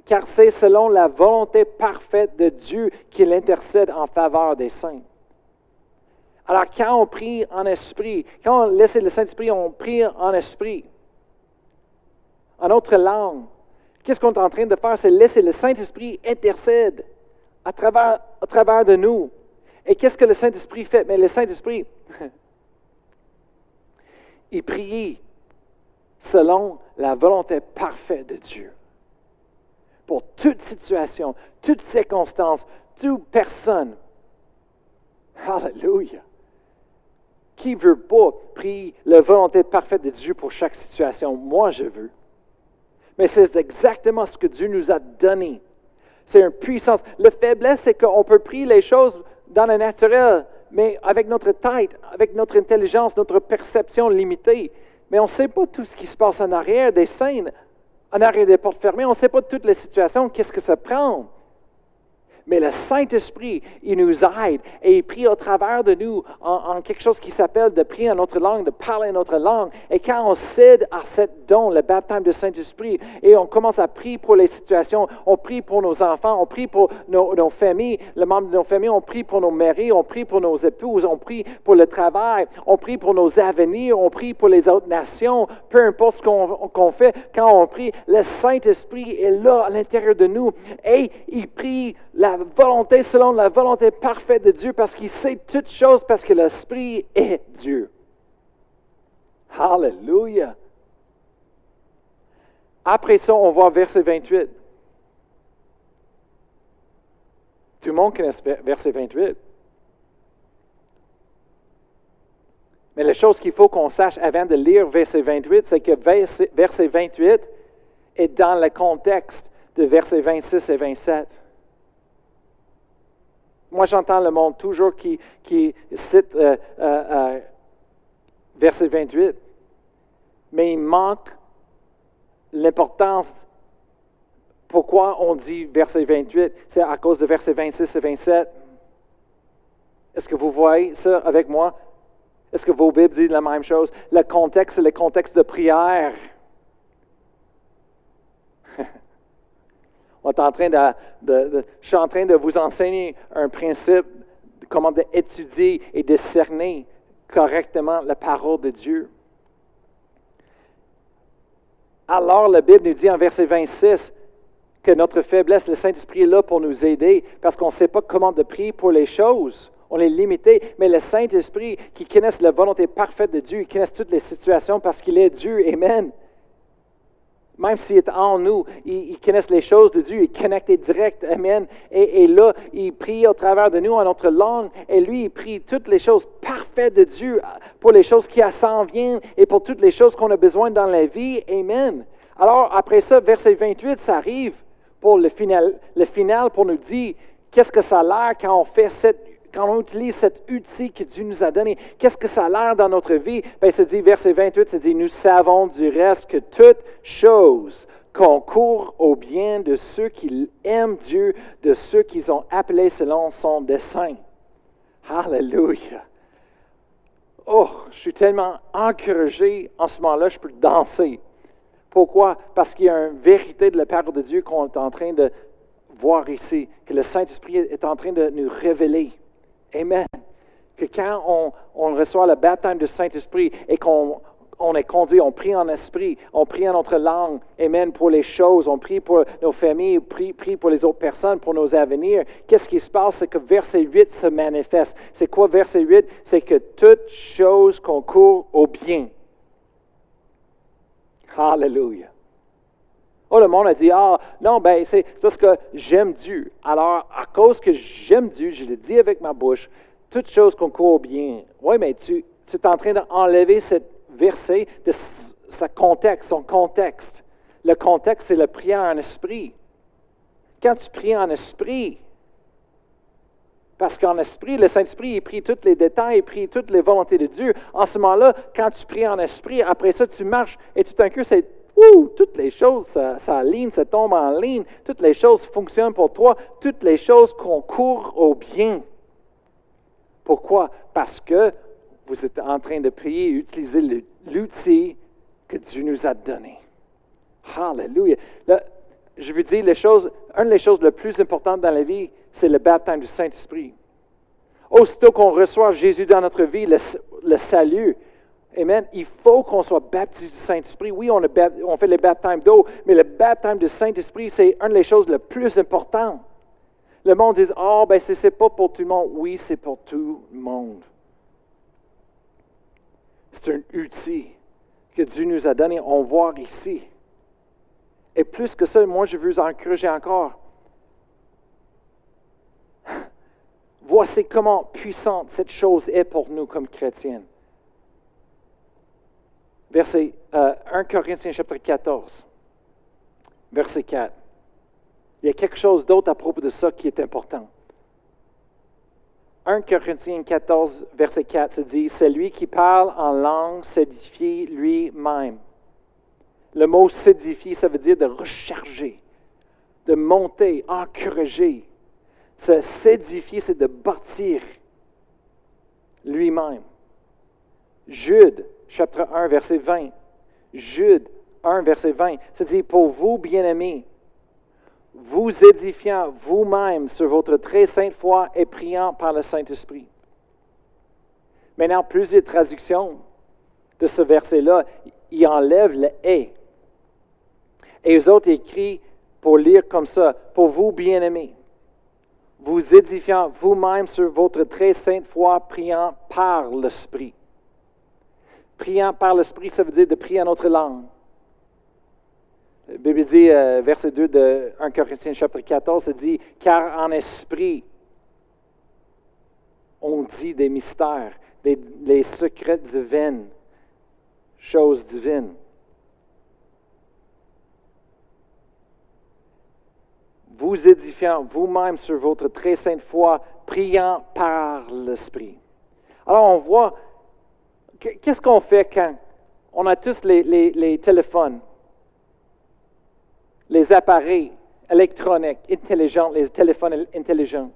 car c'est selon la volonté parfaite de Dieu qu'il intercède en faveur des saints. Alors, quand on prie en esprit, quand on laisse le Saint-Esprit, on prie en esprit, en autre langue, qu'est-ce qu'on est en train de faire? C'est laisser le Saint-Esprit intercède à travers, à travers de nous. Et qu'est-ce que le Saint-Esprit fait? Mais le Saint-Esprit, il prie selon la volonté parfaite de Dieu. Pour toute situation, toute circonstance, toute personne. Alléluia. Qui veut pas prier la volonté parfaite de Dieu pour chaque situation? Moi, je veux. Mais c'est exactement ce que Dieu nous a donné. C'est une puissance. La faiblesse, c'est qu'on peut prier les choses dans le naturel, mais avec notre tête, avec notre intelligence, notre perception limitée. Mais on ne sait pas tout ce qui se passe en arrière des scènes, en arrière des portes fermées. On ne sait pas toutes les situations, qu'est-ce que ça prend. Mais le Saint-Esprit, il nous aide. Et il prie au travers de nous en, quelque chose qui s'appelle de prier en notre langue, de parler en notre langue. Et quand on cède à cette don, le baptême du Saint-Esprit, et on commence à prier pour les situations, on prie pour nos enfants, on prie pour nos, nos familles, les membres de nos familles, on prie pour nos maris, on prie pour nos épouses, on prie pour le travail, on prie pour nos avenirs, on prie pour les autres nations, peu importe ce qu'on fait, quand on prie, le Saint-Esprit est là à l'intérieur de nous. Et il prie la volonté selon la volonté parfaite de Dieu parce qu'il sait toutes choses parce que l'Esprit est Dieu. Alléluia. Après ça, on voit verset 28. Tout le monde connaît verset 28. Mais la chose qu'il faut qu'on sache avant de lire verset 28, c'est que verset 28 est dans le contexte de versets 26 et 27. Moi, j'entends le monde toujours qui, cite euh, euh, euh, verset 28, mais il manque l'importance. Pourquoi on dit verset 28 C'est à cause de verset 26 et 27. Est-ce que vous voyez ça avec moi? Est-ce que vos Bibles disent la même chose? Le contexte, c'est le contexte de prière. Je suis en train de vous enseigner un principe comment étudier et discerner correctement la parole de Dieu. Alors, la Bible nous dit en verset 26 que notre faiblesse, le Saint-Esprit est là pour nous aider parce qu'on ne sait pas comment de prier pour les choses. On est limité, mais le Saint-Esprit qui connaît la volonté parfaite de Dieu, il connaît toutes les situations parce qu'il est Dieu. Amen. Même s'il est en nous, il, connaissent les choses de Dieu, il est connecté direct, Amen. Et, là, il prie au travers de nous en notre langue, et lui, il prie toutes les choses parfaites de Dieu pour les choses qui s'en viennent et pour toutes les choses qu'on a besoin dans la vie. Amen. Alors, après ça, verset 28, ça arrive pour le final, le final pour nous dire qu'est-ce que ça a l'air quand on fait cette quand on utilise cet outil que Dieu nous a donné, qu'est-ce que ça a l'air dans notre vie? Bien, il dit, verset 28, ça dit, nous savons du reste que toute chose concourt au bien de ceux qui aiment Dieu, de ceux qui ont appelés selon son dessein. Alléluia. Oh, je suis tellement encouragé en ce moment-là, je peux danser. Pourquoi? Parce qu'il y a une vérité de la parole de Dieu qu'on est en train de voir ici, que le Saint-Esprit est en train de nous révéler. Amen. Que quand on, reçoit le baptême du Saint-Esprit et qu'on on est conduit, on prie en esprit, on prie en notre langue, Amen, pour les choses, on prie pour nos familles, on prie, prie pour les autres personnes, pour nos avenirs. Qu'est-ce qui se passe? C'est que verset 8 se manifeste. C'est quoi verset 8? C'est que toute chose concourt au bien. Hallelujah. Oh, le monde a dit, ah, non, ben, c'est parce que j'aime Dieu. Alors, à cause que j'aime Dieu, je le dis avec ma bouche, toutes choses concourent bien. Oui, mais tu, tu es en train d'enlever ce verset de sa contexte, son contexte. Le contexte, c'est le prière en esprit. Quand tu pries en esprit, parce qu'en esprit, le Saint-Esprit, il prie tous les détails, il prie toutes les volontés de Dieu. En ce moment-là, quand tu pries en esprit, après ça, tu marches et tout d'un coup, c'est Ouh, toutes les choses, ça, ça aligne, ça tombe en ligne, toutes les choses fonctionnent pour toi, toutes les choses concourent au bien. Pourquoi? Parce que vous êtes en train de prier et utiliser l'outil que Dieu nous a donné. Hallelujah. je veux dire, les choses, une des choses les plus importantes dans la vie, c'est le baptême du Saint-Esprit. Aussitôt qu'on reçoit Jésus dans notre vie, le salut, Amen. Il faut qu'on soit baptisé du Saint-Esprit. Oui, on, fait le baptême d'eau, mais le baptême du Saint-Esprit, c'est une des choses les plus importantes. Le monde dit, oh, ben, c'est pas pour tout le monde. Oui, c'est pour tout le monde. C'est un outil que Dieu nous a donné. On voit ici. Et plus que ça, moi, je veux vous encourager encore. Voici comment puissante cette chose est pour nous comme chrétiens verset 1 euh, Corinthiens chapitre 14, verset 4. Il y a quelque chose d'autre à propos de ça qui est important. 1 Corinthiens 14, verset 4 se dit, Celui qui parle en langue s'édifie lui-même. Le mot s'édifier, ça veut dire de recharger, de monter, encourager. S'édifier, c'est de bâtir lui-même. Jude, chapitre 1, verset 20. Jude 1, verset 20. C'est dit, pour vous, bien-aimés, vous édifiant vous-même sur votre très sainte foi et priant par le Saint-Esprit. Maintenant, plusieurs traductions de ce verset-là, il enlève le et. Et les autres écrits pour lire comme ça, pour vous, bien-aimés, vous édifiant vous-même sur votre très sainte foi, priant par l'Esprit. Priant par l'Esprit, ça veut dire de prier en notre langue. La Bible dit, euh, verset 2 de 1 Corinthiens chapitre 14, ça dit, car en esprit, on dit des mystères, des, secrets divins, choses divines. Vous édifiant vous-même sur votre très sainte foi, priant par l'Esprit. Alors on voit, qu'est-ce qu'on fait quand on a tous les, téléphones? les appareils électroniques intelligents, les téléphones intelligents.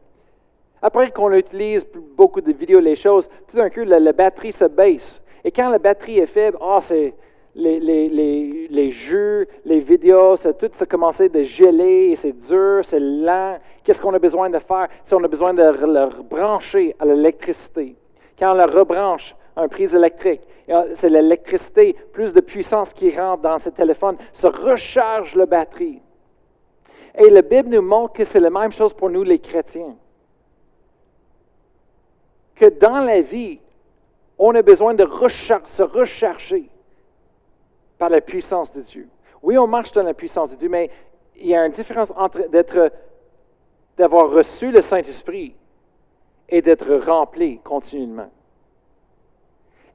Après qu'on utilise beaucoup de vidéos, les choses, tout d'un coup, la, batterie se baisse. Et quand la batterie est faible, oh, c'est les, jeux, les vidéos, ça, tout ça a commencé de geler, c'est dur, c'est lent. Qu'est-ce qu'on a besoin de faire? Si on a besoin de le rebrancher à l'électricité. Quand on le rebranche, un prise électrique. C'est l'électricité, plus de puissance qui rentre dans ce téléphone, se recharge la batterie. Et la Bible nous montre que c'est la même chose pour nous les chrétiens. Que dans la vie, on a besoin de se recharger par la puissance de Dieu. Oui, on marche dans la puissance de Dieu, mais il y a une différence entre d'avoir reçu le Saint-Esprit et d'être rempli continuellement.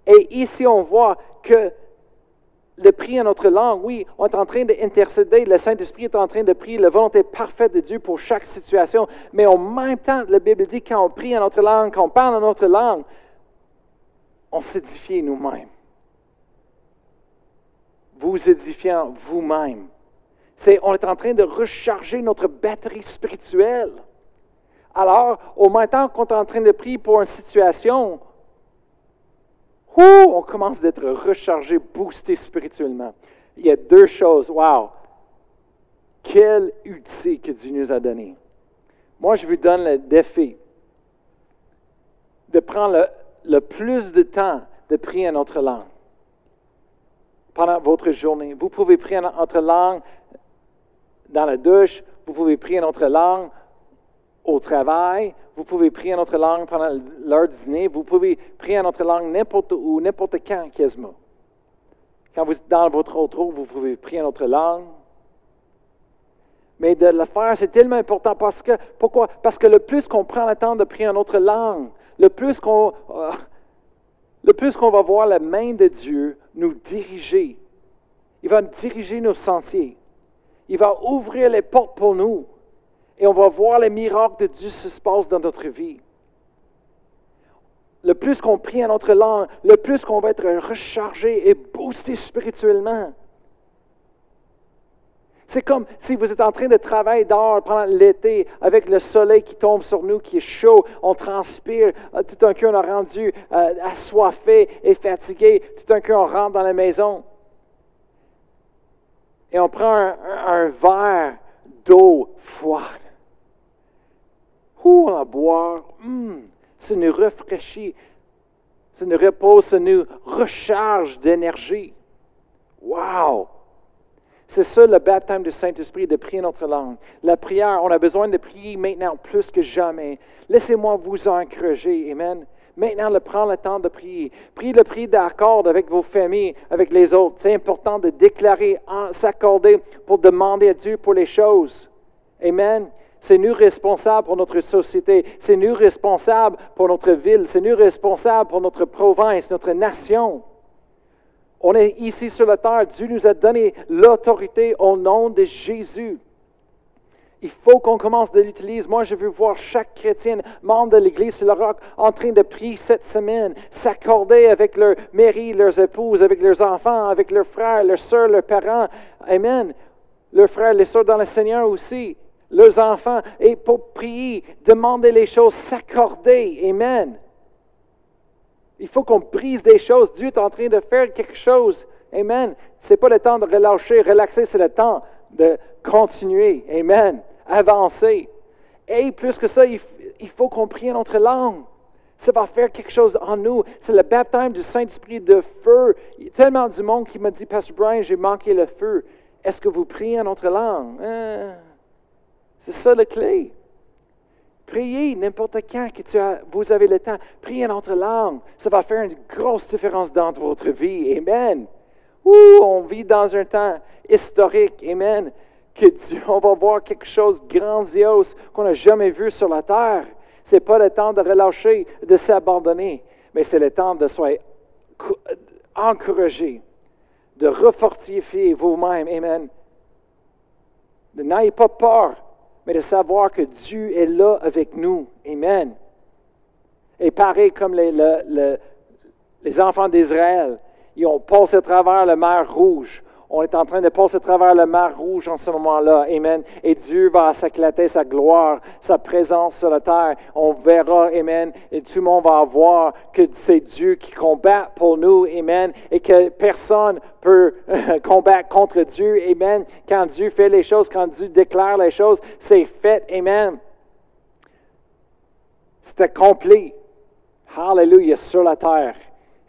Et ici, on voit que le prix en notre langue, oui, on est en train d'intercéder, le Saint-Esprit est en train de prier la volonté parfaite de Dieu pour chaque situation, mais en même temps, la Bible dit quand on prie en notre langue, quand on parle en notre langue, on s'édifie nous-mêmes. Vous édifiant vous-même. C'est, on est en train de recharger notre batterie spirituelle. Alors, au même temps qu'on est en train de prier pour une situation, on commence d'être rechargé, boosté spirituellement. Il y a deux choses. Wow! Quel outil que Dieu nous a donné. Moi, je vous donne le défi de prendre le, plus de temps de prier en notre langue pendant votre journée. Vous pouvez prier en notre langue dans la douche, vous pouvez prier en notre langue au travail, vous pouvez prier en notre langue pendant l'heure du dîner, vous pouvez prier en notre langue n'importe où, n'importe quand, quasiment. Quand vous êtes dans votre auto, vous pouvez prier en notre langue. Mais de le faire, c'est tellement important parce que, pourquoi? Parce que le plus qu'on prend le temps de prier en notre langue, le plus qu'on, euh, le plus qu'on va voir la main de Dieu nous diriger. Il va diriger nos sentiers. Il va ouvrir les portes pour nous et on va voir les miracles de Dieu se passer dans notre vie. Le plus qu'on prie en notre langue, le plus qu'on va être rechargé et boosté spirituellement. C'est comme si vous êtes en train de travailler dehors pendant l'été avec le soleil qui tombe sur nous, qui est chaud, on transpire, euh, tout un coup on a rendu euh, assoiffé et fatigué, tout un coup on rentre dans la maison et on prend un verre d'eau froide. On va boire. Hmm, ça nous rafraîchit. Ça nous repose, ça nous recharge d'énergie. Wow! C'est ça le baptême du Saint-Esprit, de prier notre langue. La prière, on a besoin de prier maintenant plus que jamais. Laissez-moi vous encourager. Amen. Maintenant, le, le temps de prier. Priez le prix d'accord avec vos familles, avec les autres. C'est important de déclarer, s'accorder pour demander à Dieu pour les choses. Amen. C'est nous responsables pour notre société. C'est nous responsables pour notre ville. C'est nous responsables pour notre province, notre nation. On est ici sur la terre. Dieu nous a donné l'autorité au nom de Jésus. Il faut qu'on commence de l'utiliser. Moi, je veux voir chaque chrétien, membre de l'Église sur le roc, en train de prier cette semaine, s'accorder avec leurs mairie, leurs épouses, avec leurs enfants, avec leurs frères, leurs soeurs, leurs parents. Amen. Leurs frères, les soeurs dans le Seigneur aussi leurs enfants et pour prier, demander les choses, s'accorder. Amen. Il faut qu'on brise des choses. Dieu est en train de faire quelque chose. Amen. Ce n'est pas le temps de relâcher, relaxer, c'est le temps de continuer. Amen. Avancer. Et plus que ça, il, faut qu'on prie notre langue. Ça va faire quelque chose en nous. C'est le baptême du Saint-Esprit de feu. Il y a tellement du monde qui m'a dit, Pasteur Brian, j'ai manqué le feu. Est-ce que vous priez en notre langue? Hein? C'est ça la clé. Priez n'importe quand que tu as, vous avez le temps. Priez en notre langue. Ça va faire une grosse différence dans votre vie. Amen. Ouh, on vit dans un temps historique. Amen. Que Dieu, on va voir quelque chose de grandiose qu'on n'a jamais vu sur la terre. Ce n'est pas le temps de relâcher, de s'abandonner, mais c'est le temps de soyez encouragé, de refortifier vous-même. Amen. N'ayez pas peur, mais de savoir que Dieu est là avec nous. Amen. Et pareil comme les, les enfants d'Israël, ils ont passé à travers la mer Rouge. On est en train de passer à travers la mer Rouge en ce moment-là. Amen. Et Dieu va s'éclater sa gloire, sa présence sur la terre. On verra, Amen. Et tout le monde va voir que c'est Dieu qui combat pour nous. Amen. Et que personne peut combattre contre Dieu. Amen. Quand Dieu fait les choses, quand Dieu déclare les choses, c'est fait. Amen. C'est accompli. Hallelujah sur la terre.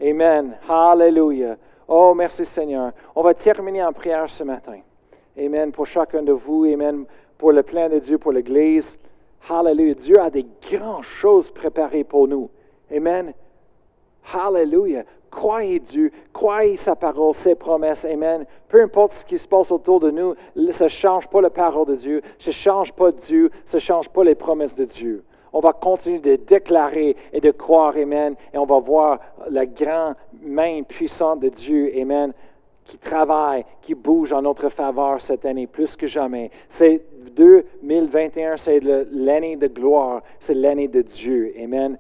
Amen. Hallelujah. Oh, merci Seigneur. On va terminer en prière ce matin. Amen. Pour chacun de vous. Amen. Pour le plein de Dieu, pour l'Église. Hallelujah. Dieu a des grandes choses préparées pour nous. Amen. Hallelujah. Croyez Dieu, croyez sa parole, ses promesses. Amen. Peu importe ce qui se passe autour de nous, ça ne change pas la parole de Dieu, ça ne change pas Dieu, ça ne change pas les promesses de Dieu on va continuer de déclarer et de croire, Amen, et on va voir la grande main puissante de Dieu, Amen, qui travaille, qui bouge en notre faveur cette année plus que jamais. C'est 2021, c'est l'année de gloire, c'est l'année de Dieu, Amen.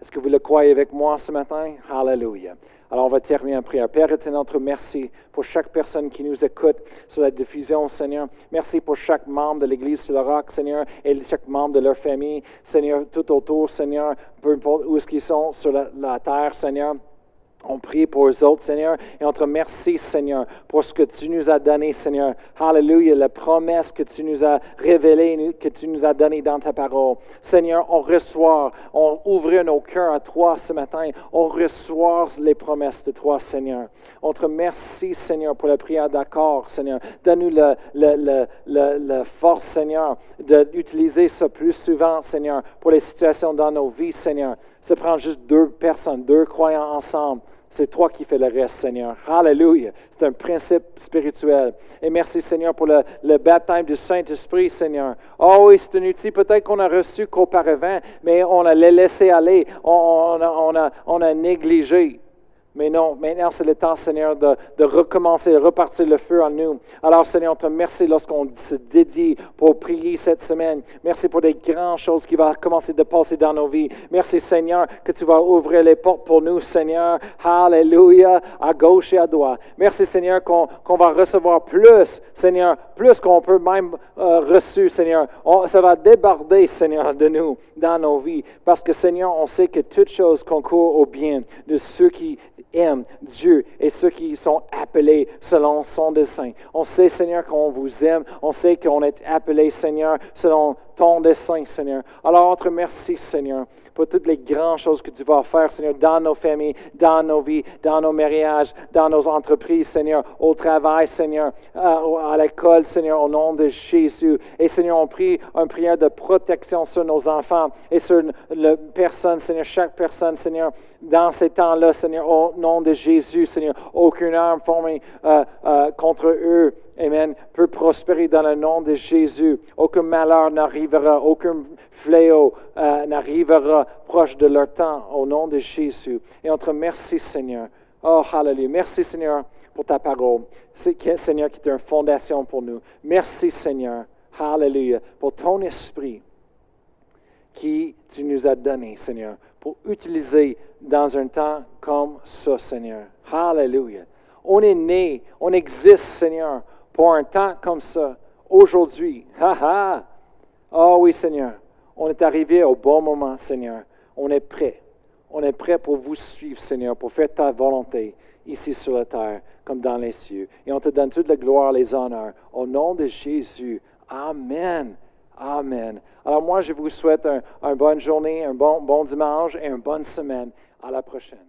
Est-ce que vous le croyez avec moi ce matin? Hallelujah. Alors, on va terminer en prière. Père, c'est notre merci pour chaque personne qui nous écoute sur la diffusion, Seigneur. Merci pour chaque membre de l'Église sur le roc, Seigneur, et chaque membre de leur famille, Seigneur, tout autour, Seigneur, peu importe où est-ce sont sur la terre, Seigneur. On prie pour eux autres, Seigneur, et on te remercie, Seigneur, pour ce que tu nous as donné, Seigneur. Hallelujah, la promesse que tu nous as révélée, que tu nous as donnée dans ta parole. Seigneur, on reçoit, on ouvre nos cœurs à toi ce matin. On reçoit les promesses de toi, Seigneur. On te remercie, Seigneur, pour la prière d'accord, Seigneur. Donne-nous la force, Seigneur, d'utiliser ça plus souvent, Seigneur, pour les situations dans nos vies, Seigneur. Ça prend juste deux personnes, deux croyants ensemble. C'est toi qui fais le reste, Seigneur. Hallelujah. C'est un principe spirituel. Et merci, Seigneur, pour le, baptême du Saint-Esprit, Seigneur. Oh oui, c'est un outil peut-être qu'on a reçu qu'auparavant, mais on a laissé aller. On, a négligé. Mais non, maintenant c'est le temps, Seigneur, de, recommencer, de repartir le feu en nous. Alors, Seigneur, on te remercie lorsqu'on se dédie pour prier cette semaine. Merci pour des grandes choses qui vont commencer de passer dans nos vies. Merci, Seigneur, que tu vas ouvrir les portes pour nous, Seigneur. Alléluia, à gauche et à droite. Merci, Seigneur, qu'on va recevoir plus, Seigneur, plus qu'on peut même euh, reçu, Seigneur. ça va déborder, Seigneur, de nous dans nos vies. Parce que, Seigneur, on sait que toute chose concourt au bien de ceux qui aiment Dieu et ceux qui sont appelés selon son dessein. On sait, Seigneur, qu'on vous aime. On sait qu'on est appelé, Seigneur, selon ton dessein, Seigneur. Alors, on te remercie, Seigneur, pour toutes les grandes choses que tu vas faire, Seigneur, dans nos familles, dans nos vies, dans nos mariages, dans nos entreprises, Seigneur, au travail, Seigneur, à, l'école, Seigneur, au nom de Jésus. Et Seigneur, on prie une prière de protection sur nos enfants et sur la personne, Seigneur, chaque personne, Seigneur, dans ces temps-là, Seigneur, au nom de Jésus, Seigneur, aucune arme formée euh, euh, contre eux Amen, peut prospérer dans le nom de Jésus. Aucun malheur n'arrivera, aucun fléau euh, n'arrivera proche de leur temps au nom de Jésus. Et on te remercie, Seigneur. Oh, hallelujah. Merci, Seigneur, pour ta parole. C'est Seigneur qui est une fondation pour nous. Merci, Seigneur. Hallelujah. Pour ton esprit qui tu nous as donné, Seigneur, pour utiliser dans un temps comme ça, Seigneur. Hallelujah. On est né, on existe, Seigneur, pour un temps comme ça, aujourd'hui. Ha Oh oui, Seigneur, on est arrivé au bon moment, Seigneur. On est prêt. On est prêt pour vous suivre, Seigneur, pour faire ta volonté ici sur la terre comme dans les cieux. Et on te donne toute la gloire, les honneurs. Au nom de Jésus. Amen. Amen. Alors moi, je vous souhaite une bonne journée, un bon dimanche et une bonne semaine. À la prochaine.